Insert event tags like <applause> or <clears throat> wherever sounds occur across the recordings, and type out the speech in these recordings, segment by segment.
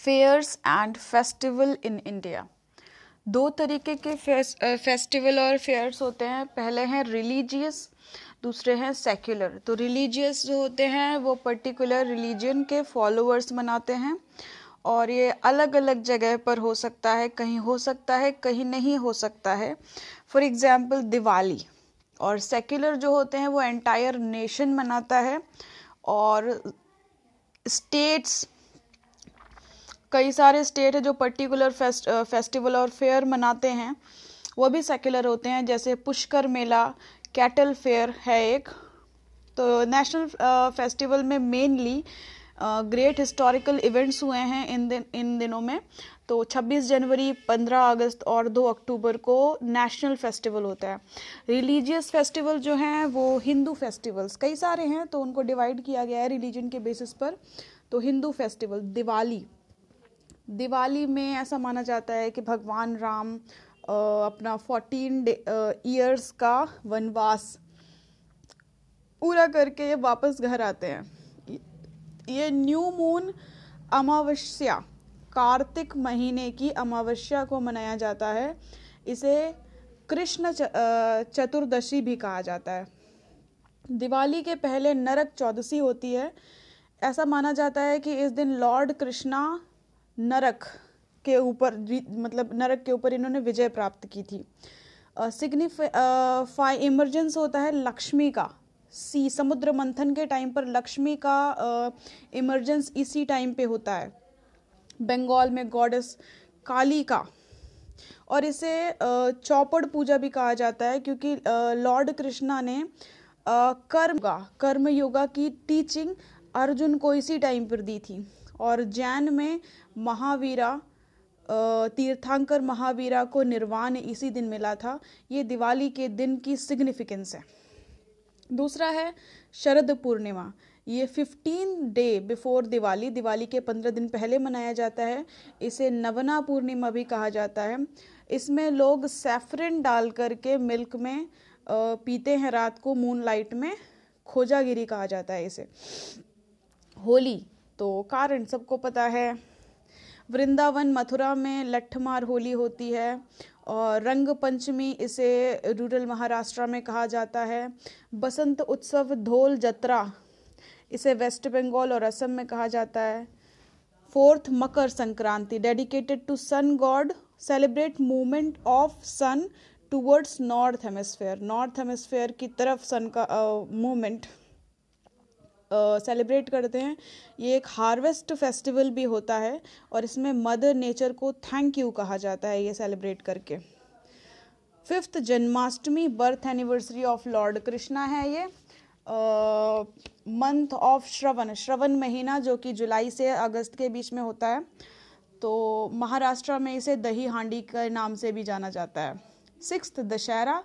Fairs and festival in India दो तरीके के फेस्टिवल और फेयर्स होते हैं। पहले हैं रिलीजियस दूसरे हैं सेक्युलर तो रिलीजियस जो होते हैं, वो पर्टिकुलर रिलीजन के फॉलोअर्स मनाते हैं। और ये अलग अलग जगह पर हो सकता है, कहीं हो सकता है, कहीं नहीं हो सकता है। For example Diwali. और सेक्युलर जो होते हैं, वो एंटायर नेशन मनाता है। और स्टेट्स कई सारे स्टेट है जो पर्टिकुलर फेस्ट फेस्टिवल और फेयर मनाते हैं। वो भी सेक्युलर होते हैं, जैसे पुष्कर मेला कैटल फेयर है एक। तो नेशनल फेस्टिवल में मेनली ग्रेट हिस्टोरिकल इवेंट्स हुए हैं इन दिन, इन दिनों में। तो 26 जनवरी 15 अगस्त और 2 अक्टूबर को नेशनल फेस्टिवल होता है। रिलीजियस फेस्टिवल जो हैं, वो हिंदू फेस्टिवल्स कई सारे हैं तो उनको डिवाइड किया गया है रिलीजन के बेसिस पर। तो हिंदू फेस्टिवल दिवाली। दिवाली में ऐसा माना जाता है कि भगवान राम अपना फोर्टीन ईयर्स का वनवास पूरा करके वापस घर आते हैं। ये न्यू मून अमावस्या, कार्तिक महीने की अमावस्या को मनाया जाता है। इसे कृष्ण चतुर्दशी भी कहा जाता है। दिवाली के पहले नरक चौदसी होती है। ऐसा माना जाता है कि इस दिन लॉर्ड कृष्णा नरक के ऊपर मतलब नरक के ऊपर इन्होंने विजय प्राप्त की थी। सिग्निफाई इमरजेंस होता है लक्ष्मी का। सी, समुद्र मंथन के टाइम पर लक्ष्मी का इमरजेंस इसी टाइम पे होता है। बंगाल में गॉडेस काली का। और इसे चौपड़ पूजा भी कहा जाता है क्योंकि लॉर्ड कृष्णा ने कर्म का, कर्म योगा की टीचिंग अर्जुन को इसी टाइम पर दी थी। और जैन में महावीरा तीर्थांकर महावीरा को निर्वाण इसी दिन मिला था। ये दिवाली के दिन की सिग्निफिकेंस है। दूसरा है शरद पूर्णिमा। ये fifteen day before Diwali Diwali के पंद्रह दिन पहले मनाया जाता है। इसे नवना पूर्णिमा भी कहा जाता है। इसमें लोग सेफरिन डाल करके मिल्क में पीते हैं रात को मून लाइट में, खोजागिरी कहा जाता है इसे। होली तो कारण सबको पता है। वृंदावन मथुरा में लठमार होली होती है और रंग पंचमी इसे रूरल महाराष्ट्र में कहा जाता है। बसंत उत्सव धोल जत्रा इसे वेस्ट बंगाल और असम में कहा जाता है। Fourth Makar Sankranti dedicated to sun god celebrate movement of sun towards north hemisphere. North hemisphere की तरफ़ सन का मूवमेंट। uh, सेलिब्रेट करते हैं। ये एक हार्वेस्ट फेस्टिवल भी होता है और इसमें मदर नेचर को थैंक यू कहा जाता है ये सेलिब्रेट करके। Fifth Janmashtami birth anniversary of lord Krishna है ये। मंथ ऑफ़ श्रवण श्रवण महीना जो कि जुलाई से अगस्त के बीच में होता है। तो महाराष्ट्र में इसे दही हांडी के नाम से भी जाना जाता है। सिक्स दशहरा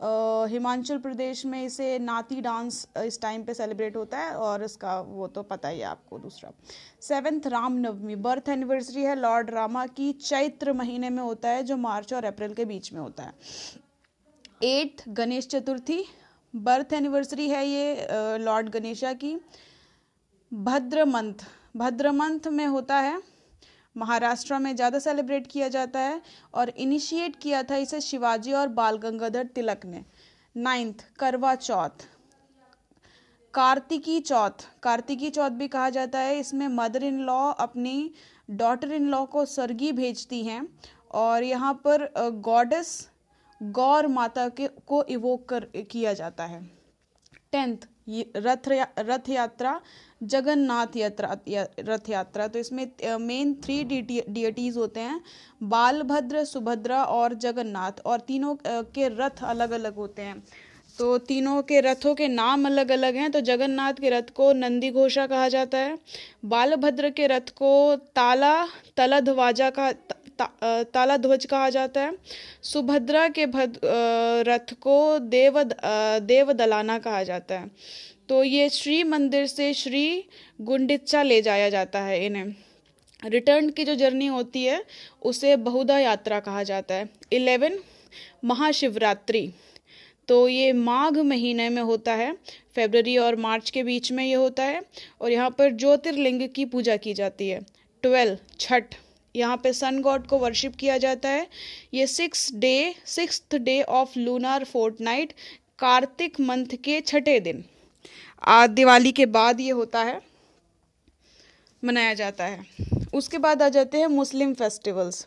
हिमाचल प्रदेश में इसे नाती डांस इस टाइम पे सेलिब्रेट होता है और इसका वो तो पता ही है आपको दूसरा। सेवेंथ रामनवमी बर्थ एनिवर्सरी है लॉर्ड रामा की, चैत्र महीने में होता है, जो मार्च और अप्रैल के बीच में होता है। Eighth Ganesh Chaturthi birth anniversary है ये लॉर्ड गणेशा की। भद्र मंथ भद्र मंथ में होता है महाराष्ट्र में ज़्यादा सेलिब्रेट किया जाता है और इनिशिएट किया था इसे शिवाजी और बाल गंगाधर तिलक ने। नाइन्थ करवा चौथ। कार्तिकी चौथ। कार्तिकी चौथ भी कहा जाता है। इसमें मदर इन लॉ अपनी डॉटर इन लॉ को सरगी भेजती हैं और यहाँ पर गॉडेस गौर माता के, को इवोक कर, किया जाता है। टेंथ रथ रथ यात्रा जगन्नाथ यात्रा या, रथ यात्रा। तो इसमें मेन थ्री डियटीज होते हैं बालभद्र सुभद्रा और जगन्नाथ। और तीनों के रथ अलग अलग होते हैं। तो तीनों के रथों के नाम अलग अलग हैं। तो जगन्नाथ के रथ को नंदी घोषा कहा जाता है। बालभद्र के रथ को ताला तलधवाजा का ता, ताला ध्वज कहा जाता है। सुभद्रा के भद रथ को देव देव दलाना कहा जाता है। तो ये श्री मंदिर से श्री गुंडिचा ले जाया जाता है इन्हें। रिटर्न की जो जर्नी होती है उसे बहुधा यात्रा कहा जाता है। इलेवन महाशिवरात्रि। तो ये माघ महीने में होता है। फेबररी और मार्च के बीच में ये होता है। और यहाँ पर ज्योतिर्लिंग की पूजा की जाती है। ट्वेल्व छठ। यहाँ पे सन गॉड को वर्शिप किया जाता है। ये six day six day of lunar fortnight Kartik month के छठे दिन। आज दिवाली के बाद ये होता है, मनाया जाता है। उसके बाद आ जाते हैं मुस्लिम फेस्टिवल्स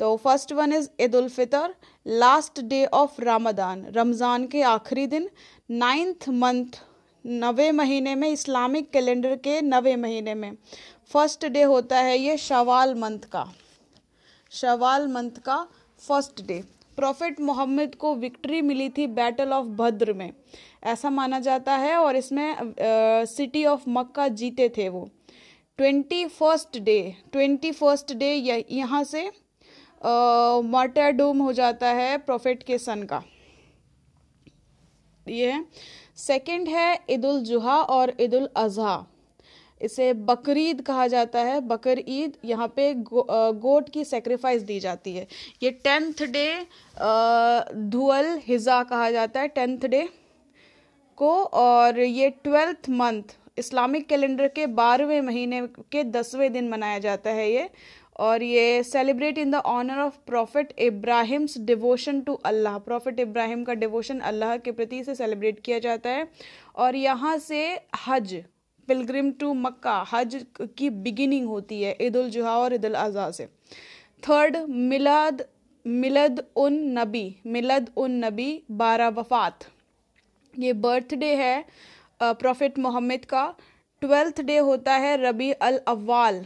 तो first one is Eid ul Fitr last day of Ramadan Ramzan के आखिरी दिन। नाइन्थ मंथ नवे महीने में इस्लामिक कैलेंडर के नवे महीने में। फ़र्स्ट डे होता है ये शवाल मंथ का। शवाल मंथ का फ़र्स्ट डे। प्रॉफिट मोहम्मद को विक्ट्री मिली थी बैटल ऑफ़ भद्र में। ऐसा माना जाता है और इसमें सिटी ऑफ़ मक्का जीते थे वो। Twenty first day, twenty first day यहाँ से मार्टाडोम हो जाता है प्रॉफिट के सन का। ये है। सेकेंड है ईद उल जुहा और ईद उल अजहा। इसे बकरीद कहा जाता है। बकर ईद यहाँ पे गो, गोट की सेक्रीफाइस दी जाती है। ये टेंथ डे धुअल हिजा कहा जाता है टेंथ डे को। और ये ट्वेल्थ मंथ इस्लामिक कैलेंडर के बारहवें महीने के दसवें दिन मनाया जाता है ये। और ये celebrate in the honour of prophet Ibrahim's devotion to Allah prophet Ibrahim का डिवोशन अल्लाह के प्रति से सेलिब्रेट किया जाता है। और यहाँ से हज पिलग्रिम टू मक्का, हज की बिगिनिंग होती है ईद उल जुहा और ईद उल अजहा से। थर्ड, मिलाद मिलद उन नबी मिलद उन नबी बारह वफात। ये बर्थडे है प्रॉफिट मोहम्मद का। ट्वेल्थ डे होता है रबी अल अव्वाल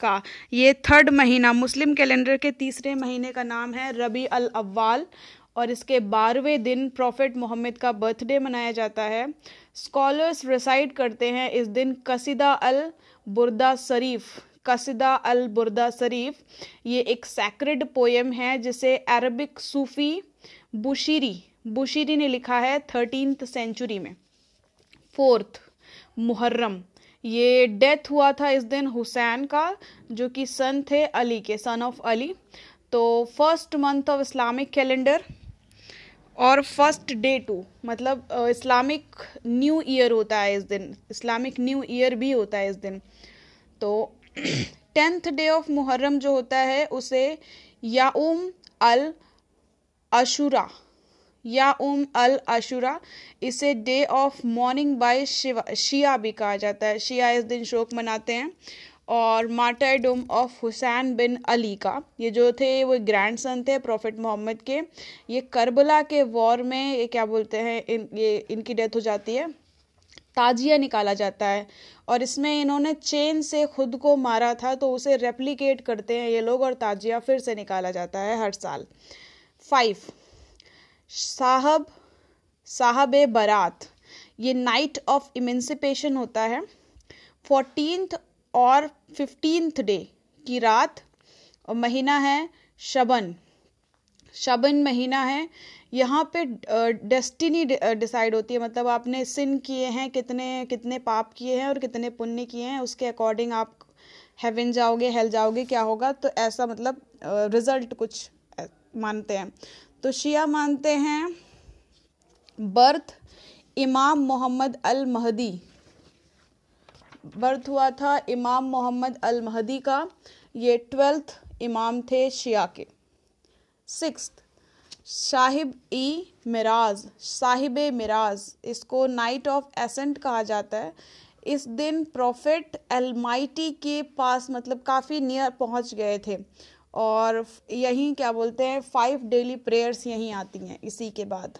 का। ये थर्ड महीना, मुस्लिम कैलेंडर के तीसरे महीने का नाम है रबी अल अव्वाल और इसके बारहवें दिन प्रॉफिट मोहम्मद का बर्थडे मनाया जाता है। स्कॉलर्स रिसाइड करते हैं इस दिन कसीदा अल बुरदा शरीफ। कसीदा अल बुरदा शरीफ, ये एक सैक्रेड पोएम है जिसे अरबिक सूफी बुशीरी बुशीरी ने लिखा है थर्टीन सेंचुरी में। फोर्थ मुहर्रम ये डेथ हुआ था इस दिन हुसैन का, जो कि सन थे अली के सन ऑफ़ अली। तो first month of Islamic calendar और फ़र्स्ट डे टू मतलब इस्लामिक न्यू ईयर होता है इस दिन, इस्लामिक न्यू ईयर भी होता है इस दिन। तो <clears throat> टेंथ डे ऑफ़ मुहर्रम जो होता है, उसे याउम अल अशुरा या उम अल अशुरा, इसे day of mourning by Shia भी कहा जाता है। शिया इस दिन शोक मनाते हैं। और martyrdom of Hussain bin Ali का। ये जो थे, वो ग्रैंड सन थे प्रॉफिट मोहम्मद के। ये करबला के वॉर में, ये क्या बोलते हैं, इन, ये, इनकी डेथ हो जाती है। ताजिया निकाला जाता है। और इसमें इन्होंने चेन से खुद को मारा था तो उसे रेप्लिकेट करते हैं ये लोग और ताजिया फिर से निकाला जाता है हर साल। फाइव साहब साहब बारात ये नाइट ऑफ़ इमेंसिपेशन होता है। फोर्टीनथ और फिफ्टींथ डे की रात, और महीना है शबन। शबन महीना है। यहाँ पे डेस्टिनी डिसाइड होती है। मतलब आपने सिन किए हैं, कितने कितने पाप किए हैं और कितने पुण्य किए हैं, उसके अकॉर्डिंग आप हेवन जाओगे हेल जाओगे, क्या होगा? तो ऐसा मतलब रिज़ल्ट कुछ मानते हैं। तो शिया मानते हैं, बर्थ इमाम मोहम्मद अल महदी बर्थ हुआ था इमाम मोहम्मद अल महदी का। ये ट्वेल्थ इमाम थे शिया के। सिक्स साहिब ई मिराज, साहिब मिराज, इसको नाइट ऑफ़ एसेंट कहा जाता है। इस दिन प्रॉफिट एलमाइटी के पास मतलब काफ़ी नियर पहुँच गए थे और यहीं क्या बोलते हैं, फाइव डेली प्रेयर्स यहीं आती हैं, इसी के बाद।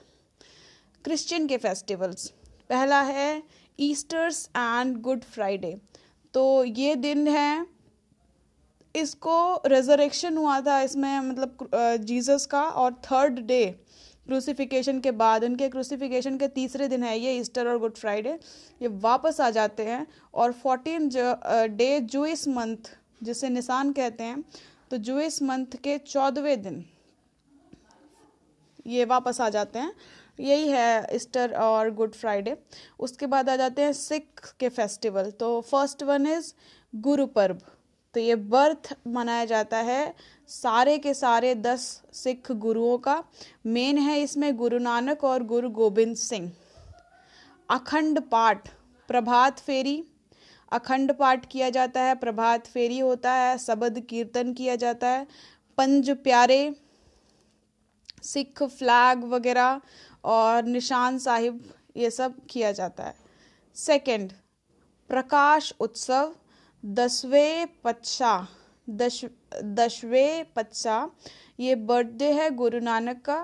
क्रिश्चियन के फेस्टिवल्स, पहला है ईस्टर्स एंड गुड फ्राइडे तो ये दिन है। इसको रेजरेक्शन हुआ था इसमें मतलब जीसस का और थर्ड डे क्रूसिफिकेशन के बाद उनके क्रूसिफिकेशन के तीसरे दिन है ये ईस्टर और गुड फ्राइडे ये वापस आ जाते हैं और फोर्टीन डे जूस मंथ जिसे निशान कहते हैं तो जूस मंथ के चौदहवें दिन ये वापस आ जाते हैं। यही है ईस्टर और गुड फ्राइडे। उसके बाद आ जाते हैं सिख के फेस्टिवल। तो first one is Guru Parv. तो ये बर्थ मनाया जाता है सारे के सारे दस सिख गुरुओं का। मेन है इसमें गुरु नानक और गुरु गोबिंद सिंह। अखंड पाठ, प्रभात फेरी। अखंड पाठ किया जाता है, प्रभात फेरी होता है शबद कीर्तन किया जाता है। पंज प्यारे, सिख फ्लैग वगैरह और निशान साहिब ये सब किया जाता है। सेकंड प्रकाश उत्सव, दसवें पच्चा दश दसवें पच्चा ये बर्थडे है गुरु नानक का।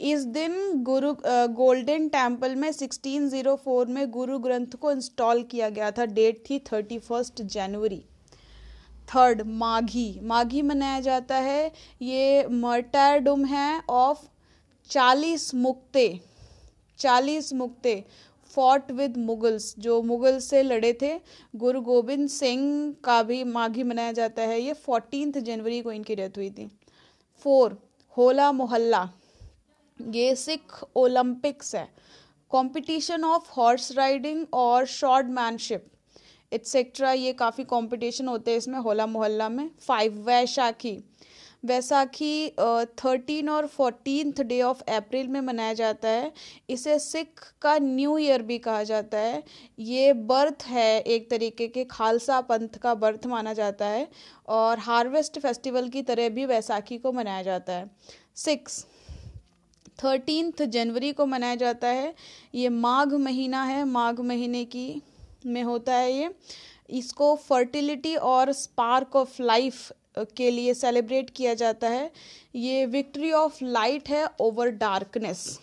इस दिन गुरु गोल्डन टेंपल में 1604 में गुरु ग्रंथ को इंस्टॉल किया गया था डेट थी thirty first January third Maghi Maghi मनाया जाता है। ये मर्टाडुम है ऑफ़ चालीस मुक्ते। चालीस मुक्ते फॉट विद मुगल्स जो मुगल से लड़े थे। गुरु गोविंद सिंह का भी माघी मनाया जाता है। ये फोर्टीन जनवरी को इनकी डेथ हुई थी। फोर होला मोहल्ला ये सिख ओलंपिक्स है। कंपटीशन ऑफ़ हॉर्स राइडिंग और शॉर्ट मैनशिप एट्सेट्रा ये काफ़ी कंपटीशन होते हैं इसमें, होला मोहल्ला में। फाइव वैशाखी। वैसाखी थर्टीन और फोर्टीन डे ऑफ़ अप्रैल में मनाया जाता है। इसे सिख का न्यू ईयर भी कहा जाता है। ये बर्थ है एक तरीके के, खालसा पंथ का बर्थ माना जाता है और हार्वेस्ट फेस्टिवल की तरह भी वैसाखी को मनाया जाता है। सिक्स थर्टीनथ जनवरी को मनाया जाता है। ये माघ महीना है, माघ महीने की। में होता है ये। इसको फर्टिलिटी और स्पार्क ऑफ़ लाइफ के लिए सेलिब्रेट किया जाता है। ये विक्ट्री ऑफ़ लाइट है ओवर डार्कनेस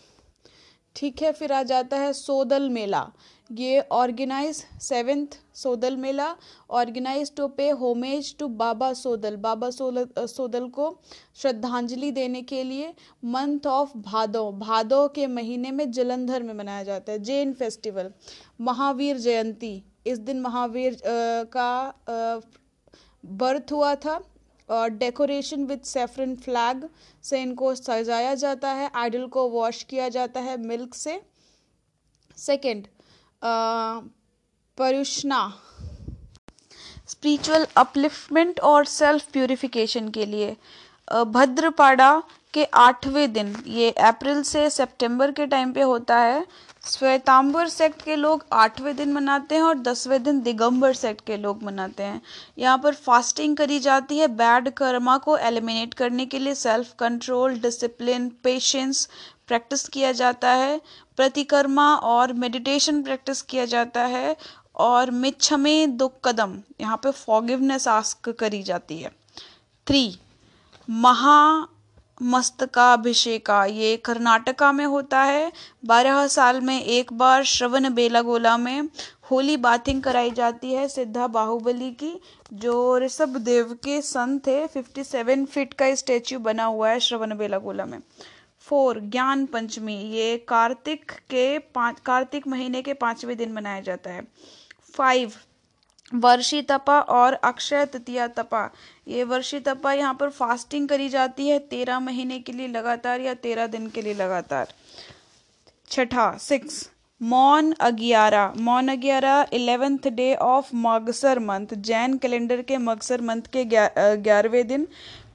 ठीक है, फिर आ जाता है सोदल मेला। ये organise seventh Sodal Mela, organise to pay homage to Baba Sodal. Baba Sodal Sodal को श्रद्धांजलि देने के लिए मंथ ऑफ़ भादो भादो के महीने में जलंधर में मनाया जाता है, जैन फेस्टिवल महावीर जयंती, इस दिन महावीर का बर्थ हुआ था और डेकोरेशन विद सेफरन फ्लैग से इनको सजाया जाता है, आइडल को वॉश किया जाता है मिल्क से। सेकंड परुष्णा। स्पिरिचुअल अपलिफ्टमेंट और सेल्फ प्यूरिफिकेशन के लिए भद्रपाड़ा के आठवें दिन, ये अप्रैल से सितंबर के टाइम पे होता है। श्वेतांबर सेक्ट के लोग आठवें दिन मनाते हैं और दसवें दिन दिगंबर सेक्ट के लोग मनाते हैं। यहाँ पर फास्टिंग करी जाती है बैड कर्मा को एलिमिनेट करने के लिए, self control, discipline, patience practice किया जाता है, प्रतिकर्मा और मेडिटेशन प्रैक्टिस किया जाता है और मिच्छमे कदम यहाँ पे फॉगिवनेस आस्क करी जाती है। थ्री महा मस्तकाभिषेका, ये कर्नाटका में होता है। बारह साल में एक बार श्रवण बेलागोला में होली बाथिंग कराई जाती है सिद्धा बाहुबली की, जो ऋषभ देव के सन थे। सेवन फीट का स्टेच्यू बना हुआ है श्रवण बेलागोला में। फोर, ज्ञान पंचमी, ये कार्तिक के पाँच, कार्तिक महीने के पाँचवें दिन मनाया जाता है। फाइव, वर्षी तपा और अक्षय तृतीया तपा, ये वर्षी तपा यहाँ पर फास्टिंग करी जाती है, तेरह महीने के लिए लगातार या तेरह दिन के लिए लगातार। छठा, सिक्स, मौन अग्यारह मौन अग्यारह eleventh day of Magsar month, Jain calendar के मगसर मंथ के ग्यारहवें दिन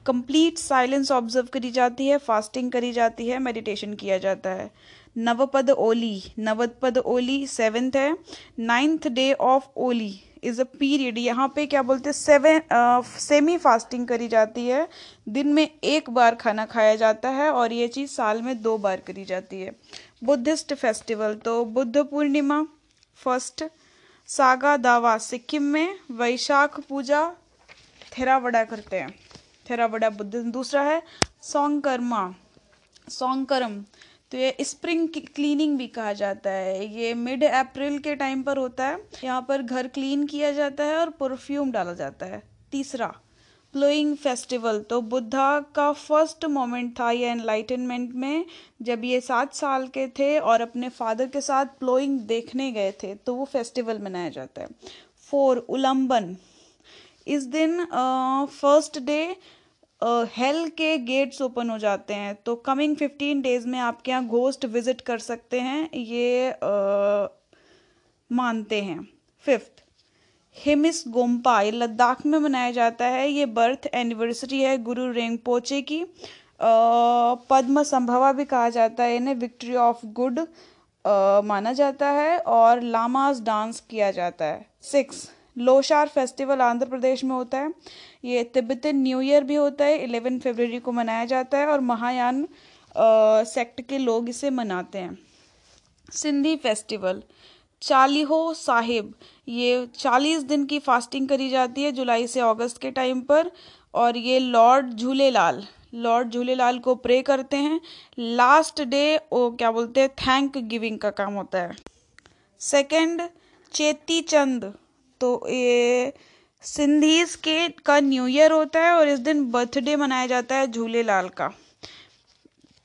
कंप्लीट साइलेंस ऑब्ज़र्व करी जाती है फास्टिंग करी जाती है मेडिटेशन किया जाता है। नवपद ओली नवपद ओली सेवेंथ है। Ninth day of Oli is a period यहाँ पे क्या बोलते हैं सेवन सेमी फास्टिंग करी जाती है। दिन में एक बार खाना खाया जाता है और ये चीज़ साल में दो बार करी जाती है। बुद्धिस्ट फेस्टिवल तो बुद्ध पूर्णिमा फ़र्स्ट सागा दावा, सिक्किम में वैशाख पूजा, थेरावड़ा करते हैं। थेरावड़ा बुद्ध। दूसरा है सोंगकर्मा सोंगकरम तो ये स्प्रिंग क्लीनिंग भी कहा जाता है। ये मिड अप्रैल के टाइम पर होता है। यहाँ पर घर क्लीन किया जाता है और परफ्यूम डाला जाता है। तीसरा प्लोइंग फेस्टिवल तो बुद्धा का फ़र्स्ट मोमेंट था ये एनलाइटनमेंट में। जब ये सात साल के थे और अपने फादर के साथ प्लोइंग देखने गए थे तो वो फेस्टिवल मनाया जाता है। फोर उलम्बन इस दिन फ़र्स्ट डे हेल के गेट्स ओपन हो जाते हैं तो कमिंग फिफ्टीन डेज़ में आपके यहाँ घोस्ट विज़िट कर सकते हैं ये आ, मानते हैं। फिफ्थ हिमिस गोम्पा ये लद्दाख में मनाया जाता है ये बर्थ एनिवर्सरी है गुरु रेंगपोचे की। पद्म संभवा भी कहा जाता है इन्हें विक्ट्री ऑफ़ गुड माना जाता है और लामास डांस किया जाता है। सिक्स लोशार फेस्टिवल आंध्र प्रदेश में होता है। ये तिब्बतन न्यू ईयर भी होता है, इलेवन फरवरी को मनाया जाता है और महायान सेक्ट के लोग इसे मनाते हैं। सिंधी फेस्टिवल, चालीहो साहिब। ये चालीस दिन की फास्टिंग करी जाती है जुलाई से अगस्त के टाइम पर और ये लॉर्ड झूलेलाल लॉर्ड झूलेलाल को प्रे करते हैं। लास्ट डे वो क्या बोलते हैं, थैंक गिविंग का काम होता है। सेकंड, चेती चंद। तो ये सिंधीज के का न्यू ईयर होता है और इस दिन बर्थडे मनाया जाता है झूलेलाल का।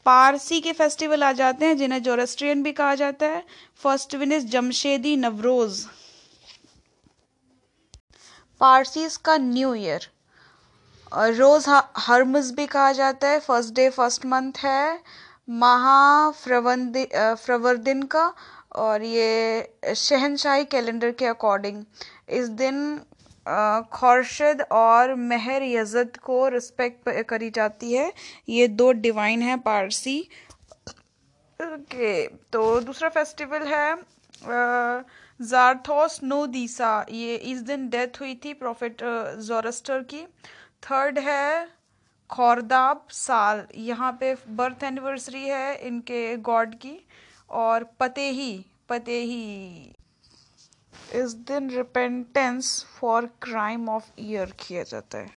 पारसी के फेस्टिवल आ जाते हैं, जिन्हें जोरेस्ट्रियन भी कहा जाता है। First one is Jamshedi Navroz. Parsis का न्यू ईयर। रोज हर्मस भी कहा जाता है। फ़र्स्ट डे, फ़र्स्ट मंथ है। महाफ्रवर्दिन का। और ये शहनशाही कैलेंडर के अकॉर्डिंग। इस दिन खौरशद और महर यजद को रिस्पेक्ट करी जाती है। ये दो डिवाइन हैं पारसी। ओके तो दूसरा फेस्टिवल है जारथोस नो दीसा। ये इस दिन डेथ हुई थी प्रॉफिट जोरस्टर की। थर्ड है, खौरदाब साल। यहाँ पे बर्थ एनिवर्सरी है इनके गॉड की। और पतेही पतेही। इस दिन repentance for crime of year किया जाता है।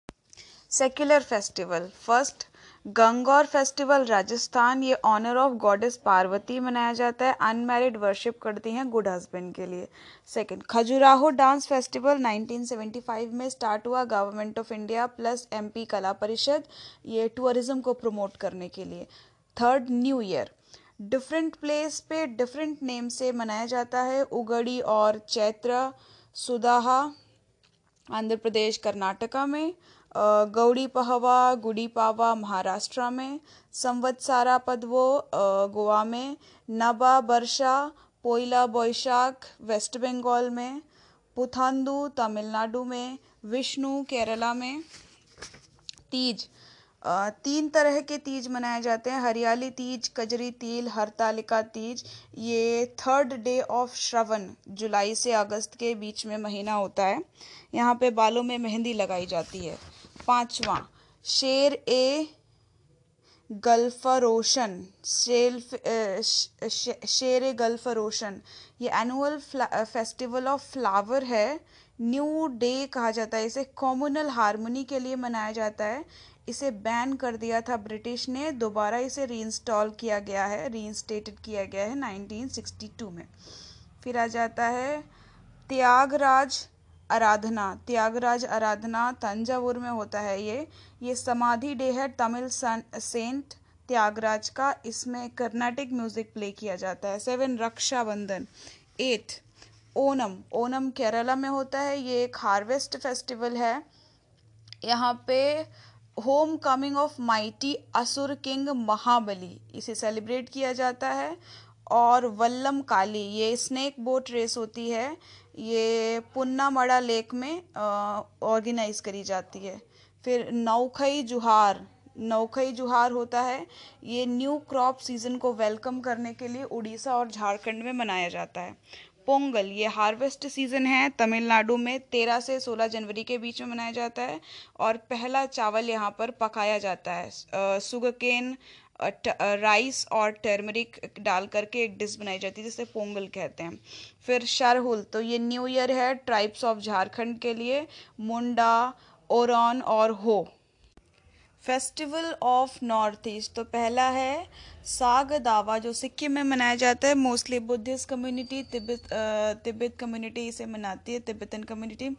Secular festival first Gangaur festival Rajasthan ये ऑनर ऑफ़ गॉडेस पार्वती मनाया जाता है। अनमैरिड वर्शिप करती हैं गुड हस्बैंड के लिए। सेकंड खजुराहो डांस फेस्टिवल 1975 में स्टार्ट हुआ government of India plus MP Kala Parishad ये टूरिज़्म को प्रमोट करने के लिए। Third new year different place पे डिफरेंट नेम से मनाया जाता है। उगड़ी और चैत्र, सुदाहा, आंध्र प्रदेश, कर्नाटका में गौड़ी पहवा, गुड़ी पावा, महाराष्ट्र में, संवत्सारा पदवो गोवा में, नबा बर्षा पोइला बोईशाख वेस्ट बंगाल में, पुथांदू, तमिलनाडु में, विष्णु, केरला में, तीज। तीन तरह के तीज मनाए जाते हैं। हरियाली तीज, कजरी तीज हरतालिका तीज। ये third day of Shravan July से अगस्त के बीच में महीना होता है। यहाँ पे बालों में मेहंदी लगाई जाती है। पांचवा, शेर ए गल्फरोशन शेल्फ शेर ए गल्फरोशन। ये एनुअल फेस्टिवल ऑफ़ फ्लावर है। न्यू डे कहा जाता है। इसे कॉम्युनल हारमोनी के लिए मनाया जाता है। इसे बैन कर दिया था ब्रिटिश ने। दोबारा इसे रीइंस्टॉल किया गया है रीइंस्टेटेड किया गया है 1962 में। फिर आ जाता है त्यागराज आराधना। त्यागराज आराधना तंजावुर में होता है ये। ये समाधि डे है, तमिल सेंट त्यागराज का। इसमें कर्नाटिक म्यूज़िक प्ले किया जाता है। सेवन रक्षाबंधन। एट ओनम ओनम केरला में होता है। ये एक हार्वेस्ट फेस्टिवल है। यहाँ पे home coming of mighty asura king Mahabali इसे सेलिब्रेट किया जाता है और वल्लम काली, ये स्नेक बोट रेस होती है। ये पुन्नामड़ा लेक में ऑर्गेनाइज करी जाती है। फिर नौखई जुहार नौखई जुहार होता है। ये न्यू क्रॉप सीज़न को वेलकम करने के लिए उड़ीसा और झारखंड में मनाया जाता है। पोंगल, ये हार्वेस्ट सीज़न है, तमिलनाडु में तेरह से सोलह जनवरी के बीच में मनाया जाता है और पहला चावल यहाँ पर पकाया जाता है। सुगकेन राइस और टर्मरिक डाल करके एक डिश बनाई जाती है जिसे पोंगल कहते हैं। फिर शरहुल तो ये न्यू ईयर है ट्राइब्स ऑफ़ झारखंड के लिए, मुंडा, ओरन और हो। फेस्टिवल ऑफ़ नॉर्थ ईस्ट तो पहला है साग दावा, जो सिक्किम में मनाया जाता है। Mostly Buddhist community Tibet Tibet community इसे मनाती है Tibetan community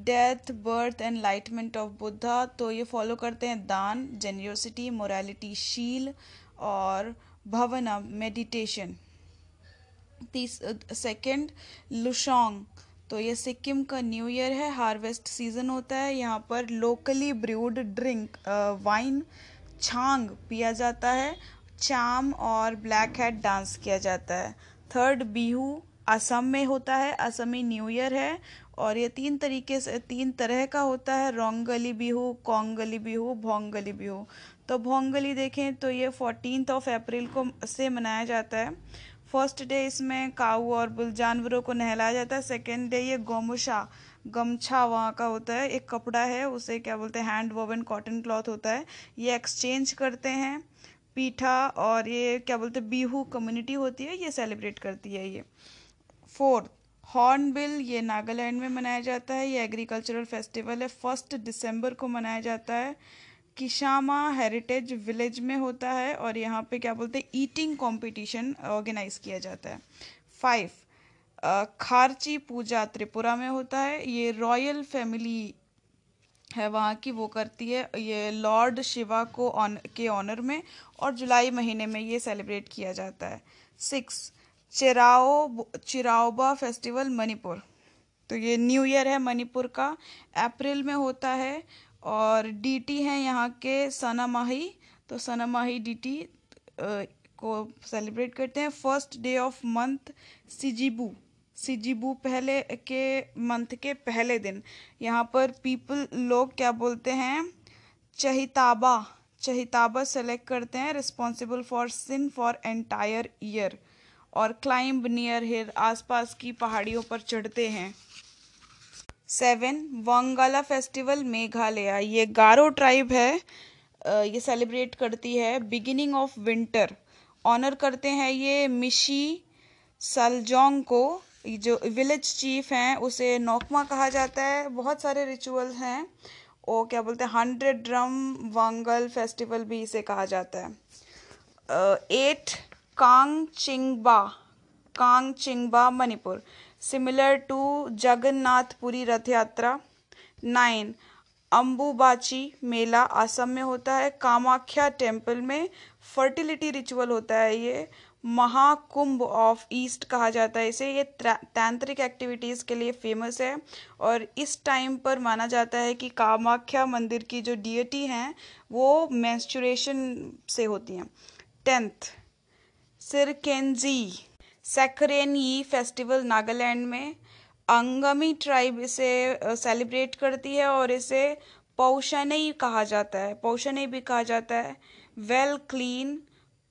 death birth enlightenment of Buddha तो ये फॉलो करते हैं। दान जेनियोसिटी मोरालिटी शील और भवना मेडिटेशन तीस सेकेंड लुशोंग तो ये सिक्किम का न्यू ईयर है, हार्वेस्ट सीज़न होता है। यहाँ पर locally brewed drink wine chhang पिया जाता है। चाम और ब्लैक हेड डांस किया जाता है। थर्ड बिहू असम में होता है, असमी न्यू ईयर है। और ये तीन तरीके से, तीन तरह का होता है। रोंगली बिहू, कोंगली बिहू, भोंगली बिहू। तो भोंगली देखें तो ये फोर्टीन ऑफ़ अप्रैल को से मनाया जाता है। फ़र्स्ट डे इसमें काऊ और बुल जानवरों को नहलाया जाता है। सेकेंड डे ये गोमुशा, गमछा वहाँ का होता है। एक कपड़ा है, उसे क्या बोलते हैं, हैंड वोवन कॉटन क्लॉथ होता है। ये एक्सचेंज करते हैं पीठा और ये क्या बोलते हैं, बीहू कम्युनिटी होती है, ये सेलिब्रेट करती है ये। फोर्थ हॉर्नबिल ये नागालैंड में मनाया जाता है। ये एग्रीकल्चरल फेस्टिवल है। फ़र्स्ट दिसंबर को मनाया जाता है। किशामा हेरिटेज विलेज में होता है और यहाँ पे क्या बोलते हैं ईटिंग कंपटीशन ऑर्गेनाइज किया जाता है। फाइव खारची पूजा त्रिपुरा में होता है। ये रॉयल फैमिली है वहाँ की, वो करती है। ये लॉर्ड शिवा को ऑन के ऑनर में और जुलाई महीने में ये सेलिब्रेट किया जाता है। Six Cheirao, Cheiraoba festival Manipur. तो ये न्यू ईयर है मणिपुर का। अप्रैल में होता है और डीटी हैं यहाँ के सनामाही तो सना सनामाही डीटी को सेलिब्रेट करते हैं। First day of month Sajibu Sajibu पहले के मंथ के पहले दिन। यहाँ पर पीपल लोग क्या बोलते हैं? चहिताबा चहिताबा सेलेक्ट करते हैं responsible for sin for entire year और क्लाइंब नियर हिल आसपास की पहाड़ियों पर चढ़ते हैं। Seven, Wangala festival Meghalaya. ये गारो ट्राइब है ये सेलिब्रेट करती है। Beginning of winter. ऑनर करते हैं ये मिशी सलजोंग को जो विलेज चीफ हैं, उसे नौकमा कहा जाता है। बहुत सारे रिचुअल हैं। वो क्या बोलते हैं? हंड्रेड ड्रम वांगल फेस्टिवल भी इसे कहा जाता है। Eight Kang Chingba Kang Chingba Manipur. Similar to Jagannathpuri Rath Yatra nine Ambubachi Mela Assam में होता है कामाख्या टेंपल में फर्टिलिटी रिचुअल होता है ये महाकुंभ ऑफ़ ईस्ट कहा जाता है इसे, ये तांत्रिक एक्टिविटीज़ के लिए फ़ेमस है, और इस टाइम पर माना जाता है कि कामाख्या मंदिर की जो डियटी हैं, वो मैंस्चुरेशन से होती हैं। टेंथ सिरकेंजी सैकरेनी फेस्टिवल नागालैंड में अंगमी ट्राइब इसे सेलिब्रेट करती है और इसे पौशनई कहा जाता है। पौशनई भी कहा जाता है। वेल क्लीन,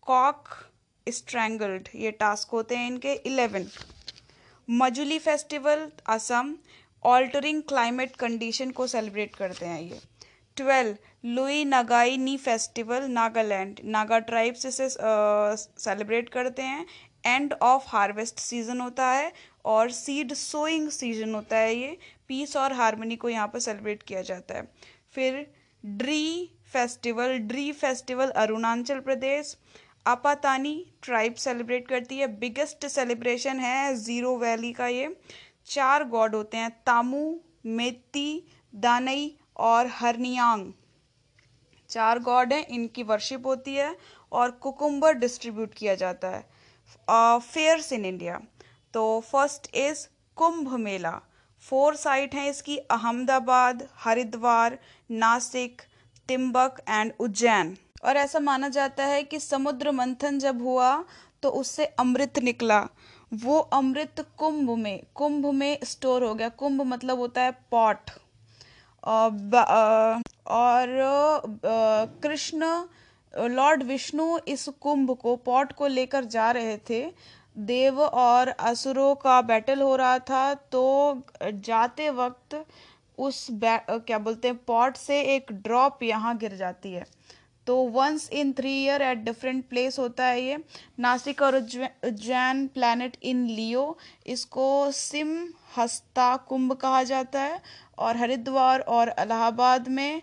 कॉक स्ट्रैंगल्ड, ये टास्क होते हैं इनके। Eleven, Majuli festival, Assam, altering climate condition को सेलिब्रेट करते हैं ये। Twelve, Lui Ngai Ni festival, Nagaland. Naga tribes इसे सेलिब्रेट करते हैं। एंड ऑफ़ हार्वेस्ट सीज़न होता है और सीड सोइंग सीज़न होता है ये। पीस और हारमोनी को यहाँ पर सेलिब्रेट किया जाता है। फिर Dree festival Dree festival Arunachal Pradesh Apatani tribe celebrate करती है। बिगेस्ट सेलिब्रेशन है ज़ीरो वैली का ये। चार गॉड होते हैं तामू मेती दानई और हरनियांग चार गॉड हैं, इनकी वर्शिप होती है और कुकुम्बर डिस्ट्रीब्यूट किया जाता है। फेयर्स इन इंडिया तो first is Kumbh Mela. Four site हैं इसकी, अहमदाबाद, हरिद्वार, नासिक, तिम्बक एंड उज्जैन. और ऐसा माना जाता है कि समुद्र मंथन जब हुआ तो उससे अमृत निकला. वो अमृत कुंभ में कुंभ में स्टोर हो गया. कुंभ मतलब होता है पॉट और कृष्ण लॉर्ड विष्णु इस कुंभ को, पॉट को लेकर जा रहे थे। देव और असुरों का बैटल हो रहा था तो जाते वक्त उस क्या बोलते हैं, पॉट से एक ड्रॉप यहाँ गिर जाती है। तो once in three year at different place होता है ये, नासिक और उज्जैन प्लैनेट इन लियो इसको सिम हस्ता कुंभ कहा जाता है। और हरिद्वार और इलाहाबाद में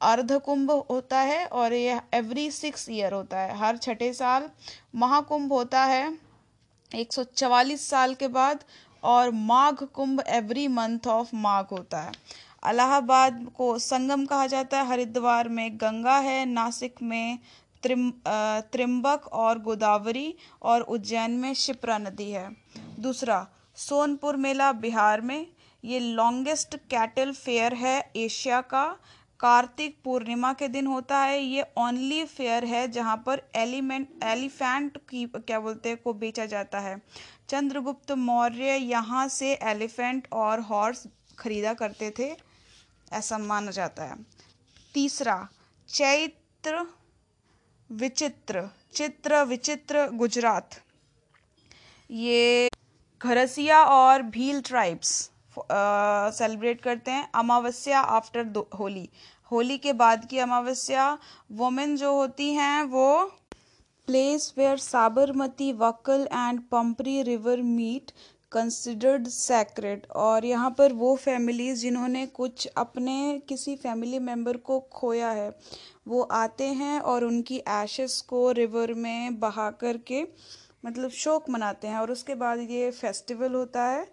अर्ध कुंभ होता है और ये एवरी सिक्स ईयर होता है। हर छठे साल महाकुंभ होता है 144 साल के बाद और Magh Kumbh every month of Magh होता है। अलाहाबाद को संगम कहा जाता है, हरिद्वार में गंगा है, नासिक में त्रिम त्रिम्बक और गोदावरी और उज्जैन में शिप्रा नदी है। दूसरा, सोनपुर मेला बिहार में, ये लॉन्गेस्ट कैटल फेयर है एशिया का कार्तिक पूर्णिमा के दिन होता है। ये ओनली फेयर है जहाँ पर एलिमेंट एलिफेंट की, क्या बोलते हैं, को बेचा जाता है। चंद्रगुप्त मौर्य यहाँ से एलिफेंट और हॉर्स खरीदा करते थे, ऐसा माना जाता है। तीसरा, चैत्र विचित्र, चित्र विचित्र गुजरात। ये घरसिया और भील ट्राइब्स सेलिब्रेट करते हैं अमावस्या आफ्टर होली। होली के बाद की अमावस्या वोमेन जो होती हैं, वो place where Sabarmati, Vakal and पंपरी river meet considered sacred और यहाँ पर वो फैमिलीज़ जिन्होंने कुछ अपने किसी फैमिली मेंबर को खोया है, वो आते हैं और उनकी एशेस को रिवर में बहा करके मतलब शोक मनाते हैं और उसके बाद ये फेस्टिवल होता है।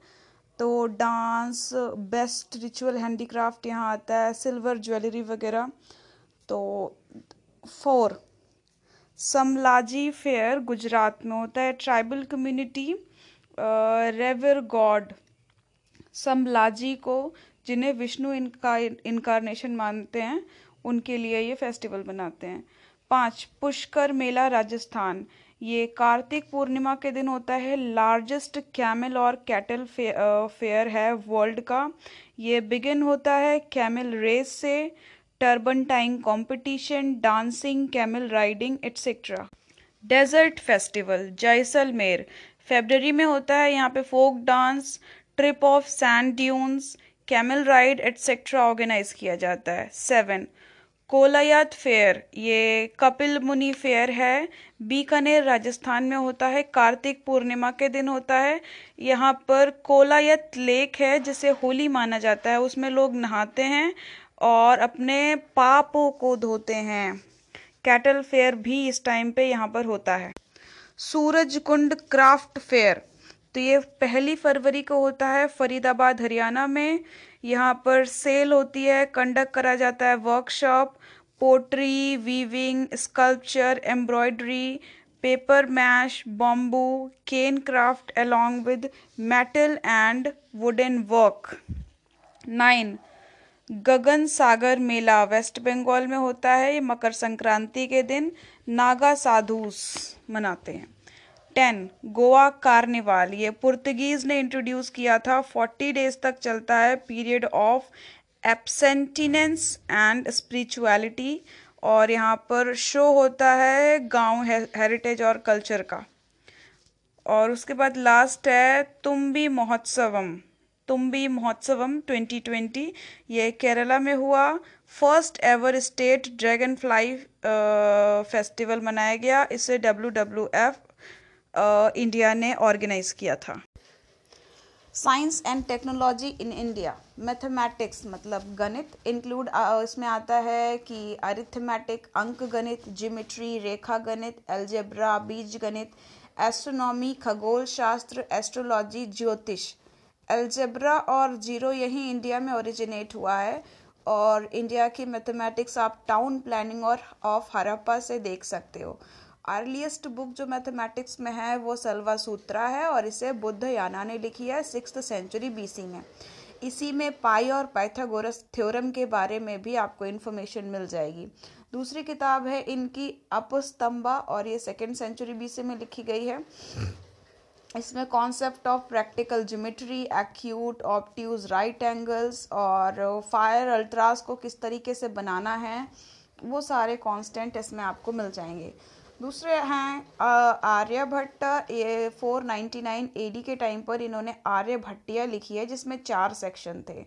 तो डांस, बेस्ट रिचुअल हैंडीक्राफ्ट यहाँ आता है, सिल्वर ज्वेलरी वगैरह। तो फोर, समलाजी फेयर गुजरात में होता है। Tribal community revere god, Shamlaji को जिन्हें विष्णु इनका, इनकारनेशन मानते हैं, उनके लिए ये फेस्टिवल मनाते हैं। पाँच, पुष्कर मेला राजस्थान ये कार्तिक पूर्णिमा के दिन होता है लार्जेस्ट कैमल और कैटल फेयर है वर्ल्ड का। ये बिगिन होता है कैमल रेस से turban turban tying competition dancing camel riding etcetera desert festival Jaisalmer. February में होता है यहाँ पे folk dance trip of sand dunes camel ride etcetera organise किया जाता है। सेवन कोलायत फेयर, ये कपिल मुनि फेयर है। बीकानेर राजस्थान में होता है, कार्तिक पूर्णिमा के दिन होता है। यहाँ पर कोलायत लेक है, जिसे होली माना जाता है। उसमें लोग नहाते हैं और अपने पापों को धोते हैं। कैटल फेयर भी इस टाइम पे यहाँ पर होता है। सूरज कुंड क्राफ्ट फेयर तो ये पहली फरवरी को होता है, फरीदाबाद, हरियाणा में। यहाँ पर सेल होती है कंडक्ट करा जाता है workshop pottery weaving sculpture embroidery papier mache bamboo cane craft along with metal and wooden work nine Ganga Sagar Mela West Bengal में होता है, ये मकर संक्रांति के दिन, नागा साधुस मनाते हैं। Ten Goa carnival. ये पुर्तगीज ने इंट्रोड्यूस किया था। फोर्टी डेज़ तक चलता है period of abstinence and spirituality और यहाँ पर शो होता है गाँव हेरिटेज और कल्चर का। और उसके बाद लास्ट है तुम्बी महोत्सवम। तुम्बी महोत्सवम 2020 ये केरला में हुआ। First ever state dragonfly festival मनाया गया। इसे डब्ल्यू डब्ल्यू एफ़ इंडिया ने ऑर्गेनाइज किया था। Science and technology in India mathematics मतलब गणित इंक्लूड इसमें आता है कि अरिथमेटिक अंक गणित जिमेट्री रेखा गणित एल्जेब्रा बीज गणित एस्ट्रोनॉमी खगोल शास्त्र एस्ट्रोलॉजी ज्योतिष। एल्जेब्रा और ज़ीरो यही इंडिया में ओरिजिनेट हुआ है और इंडिया की मैथमेटिक्स आप टाउन प्लानिंग और ऑफ़ हरप्पा से देख सकते हो। अर्लीस्ट बुक जो मैथमेटिक्स में है, वो सलवा सूत्रा है और इसे बुद्ध याना ने लिखी है सिक्स सेंचुरी बीसी में। इसी में पाई और पाइथागोरस थ्योरम के बारे में भी आपको इन्फॉर्मेशन मिल जाएगी। दूसरी किताब है इनकी अपस्तंभा और ये सेकेंड सेंचुरी बीसी में लिखी गई है। इसमें concept of practical geometry acute obtuse right angles और फायर अल्ट्रास को किस तरीके से बनाना है, वो सारे कांस्टेंट इसमें आपको मिल जाएँगे। दूसरे हैं आर्यभट्ट ये 499 एडी के टाइम पर इन्होंने आर्यभट्टिया लिखी है, जिसमें चार सेक्शन थे।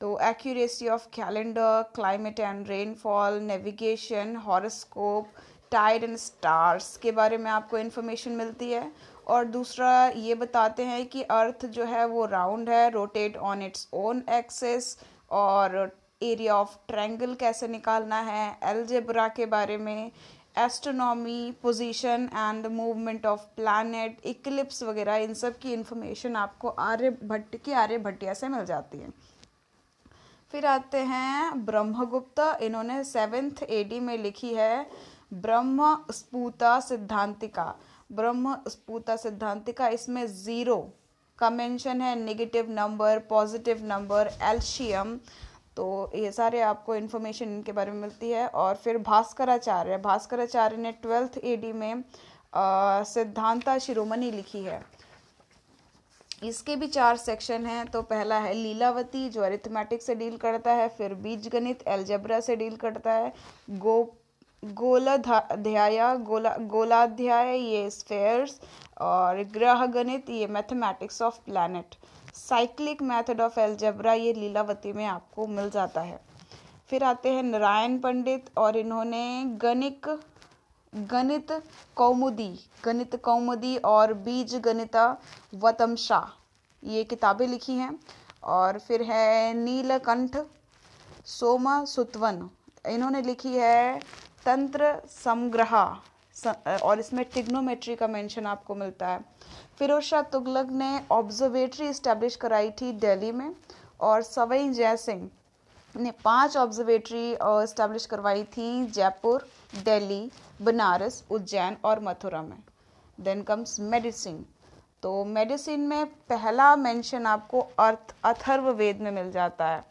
तो accuracy of calendar climate and rainfall navigation horoscope tide and stars के बारे में आपको इन्फॉर्मेशन मिलती है। और दूसरा ये बताते हैं कि अर्थ जो है, वो राउंड है rotate on its own axis और एरिया ऑफ़ ट्रैंगल कैसे निकालना है एल्जेब्रा के बारे में astronomy position and movement of planet eclipse वगैरह, इन सब की इंफॉर्मेशन आपको आर्यभट्ट की आर्यभट्टिया से मिल जाती है। फिर आते हैं ब्रह्मगुप्त, इन्होंने सेवेंथ एडी में लिखी है, ब्रह्म स्पूता सिद्धांतिका। ब्रह्म स्पूता सिद्धांतिका, इसमें ज़ीरो का मेंशन है नेगेटिव नंबर पॉजिटिव नंबर एल्शियम तो ये सारे आपको इन्फॉर्मेशन इनके बारे में मिलती है। और फिर भास्कराचार्य भास्कराचार्य ने ट्वेल्थ एडी में सिद्धांता शिरोमणि लिखी है। इसके भी चार सेक्शन हैं। तो पहला है लीलावती, जो अरिथमेटिक से डील करता है। फिर बीज गणित एल्जेब्रा से डील करता है। गो, गोलाध्याय, गोला, गोलाध्याय, ये स्फेयर्स और ग्रह गणित ये mathematics of planet cyclic method of algebra ये लीलावती में आपको मिल जाता है। फिर आते हैं नारायण पंडित और इन्होंने गणिक, गणित कौमुदी गणित कौमुदी और बीज गणिता वतमशा ये किताबें लिखी हैं। और फिर है नीलकंठ, सोमा सुतवन, इन्होंने लिखी है तंत्र समग्रह और इसमें टिग्नोमेट्री का मेंशन आपको मिलता है। फिरोज शाह तुगलक ने ऑब्जर्वेटरी इस्टेब्लिश कराई थी दिल्ली में और सवई जय सिंह ने पाँच ऑब्जर्वेटरी इस्टेब्लिश करवाई थी जयपुर, दिल्ली, बनारस, उज्जैन और मथुरा में। देन कम्स मेडिसिन तो मेडिसिन में पहला मेंशन आपको अर्थ अथर्व वेद में मिल जाता है।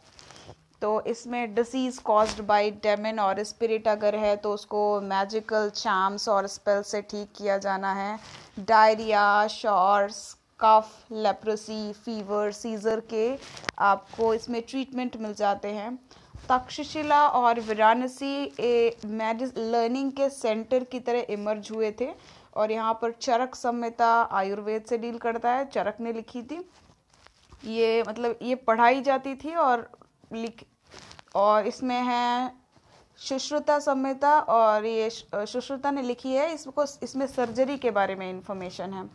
तो इसमें डिसीज कॉज्ड बाय डेमन और स्पिरिट अगर है तो उसको मैजिकल चाम्स और स्पेल से ठीक किया जाना है। Diarrhoea sores cough leprosy fever seizure के आपको इसमें ट्रीटमेंट मिल जाते हैं। तक्षशिला और वाराणसी लर्निंग के सेंटर की तरह इमर्ज हुए थे और यहाँ पर चरक संहिता आयुर्वेद से डील करता है। चरक ने लिखी थी। ये मतलब ये पढ़ाई जाती थी और लिख, और इसमें है सुश्रुता संहिता और ये सुश्रुता ने लिखी है। इसको, इसमें सर्जरी के बारे में इंफॉर्मेशन है।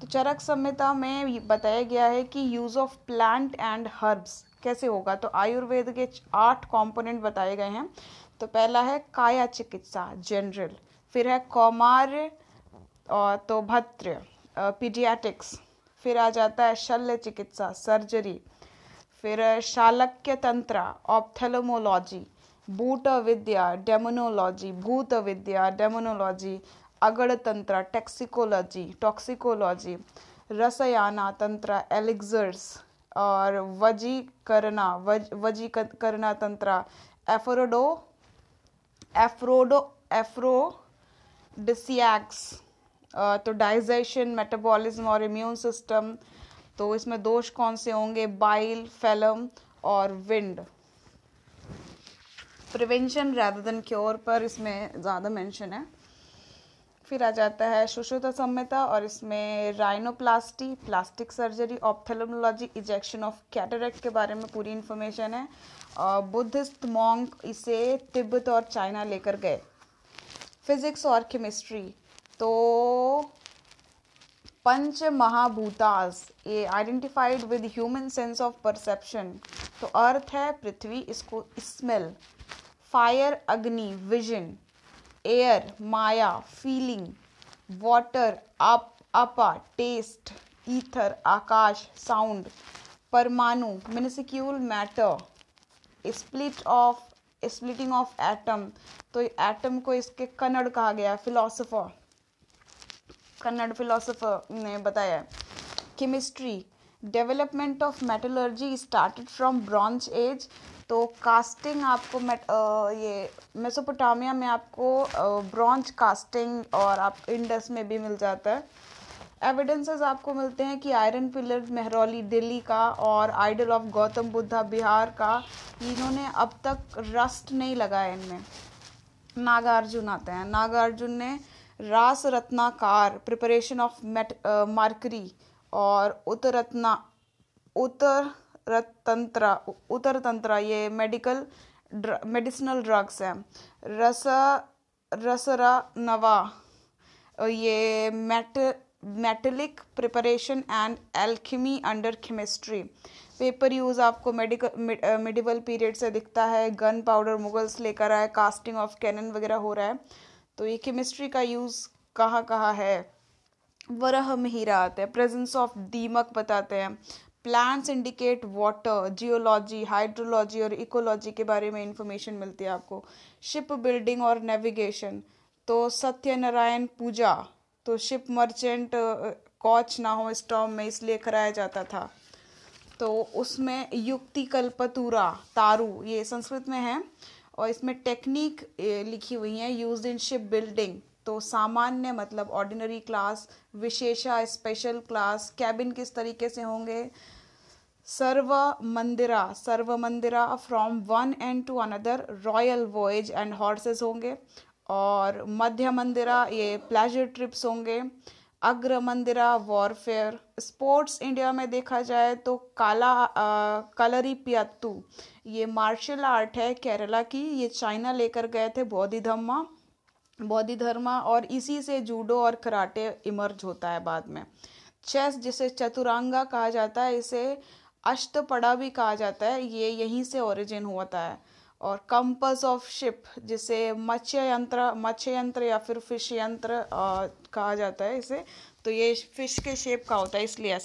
तो चरक संहिता में बताया गया है कि use of plant and herbs कैसे होगा? तो आयुर्वेद के आठ कंपोनेंट बताए गए हैं। तो पहला है काया चिकित्सा जनरल फिर है कौमार और तो भद्र पीडियाटिक्स फिर आ जाता है शल्य चिकित्सा सर्जरी फिर शालक्य तंत्र ऑप्थेलोमोलॉजी बूट विद्या डेमोनोलॉजी भूत विद्या डेमोनोलॉजी अगड़ तंत्र टेक्सिकोलॉजी टॉक्सिकोलॉजी रसयाना तंत्र एलिग्जर्स और वजीकरना वज वजीकरना तंत्र एफरोडो, एफ्रोडो, एफ्रोडिसियाक्स तो डाइजेशन मेटाबॉलिज्म और इम्यून सिस्टम तो इसमें दोष कौन से होंगे? बाइल, फेलम और wind. Prevention rather than cure पर इसमें ज़्यादा मेंशन है। फिर आ जाता है सुश्रुत संहिता और इसमें rhinoplasty plastic surgery ophthalmology ejection of cataract के बारे में पूरी इन्फॉर्मेशन है। बुद्धिस्ट मॉन्क इसे तिब्बत और चाइना लेकर गए। फिजिक्स और केमिस्ट्री तो पंच महाभूतास ये identified with human sense of perception तो अर्थ है पृथ्वी, इसको स्मेल फायर अग्नि विजन एयर माया फीलिंग वाटर अप अपा टेस्ट ईथर आकाश साउंड परमाणु minuscule matter split of splitting of atom तो एटम को इसके कन्नड़ कहा गया फिलोसोफर कन्नड़ फिलोसोफर ने बताया chemistry development of metallurgy started from bronze age तो कास्टिंग आपको मेट ये मेसोपोटामिया में आपको ब्रॉन्ज कास्टिंग और आप इंडस में भी मिल जाता है। एविडेंसेस आपको मिलते हैं कि आयरन पिलर मेहरौली दिल्ली का और आइडल ऑफ़ गौतम बुद्धा बिहार का, इन्होंने अब तक रस्ट नहीं लगाया इनमें। नागार्जुन आते हैं। नागार्जुन ने रास रत्नाकार प्रिपरेशन ऑफ़ मेट मार्करी और उत्तरत्ना उत्तर तंत्र उत्तर तंत्र ये मेडिकल मेडिसिनल ड्रग्स हैं। रस रसरा नवा ये met metallic preparation and alchemy under chemistry paper use आपको मेडिकल मेडिवल पीरियड से दिखता है। गन पाउडर मुगल्स लेकर आए। कास्टिंग ऑफ़ कैनन वगैरह हो रहा है। तो ये केमिस्ट्री का यूज़ कहाँ कहाँ है? वरह में ही रहा है। प्रेजेंस ऑफ़ दीमक बताते हैं। Plants indicate water geology hydrology और इकोलॉजी के बारे में इंफॉर्मेशन मिलती है आपको। शिप बिल्डिंग और नेविगेशन तो सत्यनारायण पूजा तो शिप मर्चेंट कॉच ना हो स्टॉम में, इसलिए कराया जाता था। तो उसमें युक्ति कल्पतुरा तारू, ये संस्कृत में है। और इसमें टेक्निक लिखी हुई है यूज़ इन शिप बिल्डिंग तो सामान्य मतलब ऑर्डिनरी क्लास विशेषा स्पेशल क्लास कैबिन किस तरीके से होंगे? सर्व मंदिरा सर्व मंदिरा from one end to another royal voyage and horses होंगे. और मध्य मंदिरा, ये प्लेजर ट्रिप्स होंगे. अग्र मंदिरा वॉरफेयर। स्पोर्ट्स इंडिया में देखा जाए तो काला कलरी पियात्तू। ये मार्शल आर्ट है केरला की। ये चाइना लेकर गए थे बौद्धि धम्मा। बौद्धि धर्मा और इसी से जूडो और कराटे इमर्ज होता है बाद में। चेस जिसे चतुरांगा कहा जाता है, इसे अष्टपड़ा भी कहा जाता है। ये यहीं से ओरिजिन होता है और कंपस ऑफ़ शिप जिसे मत्स्य यंत्र मत्स्य यंत्र या फिर फ़िश यंत्र कहा जाता है इसे तो ये फ़िश के शेप का होता है, इसलिए ऐसा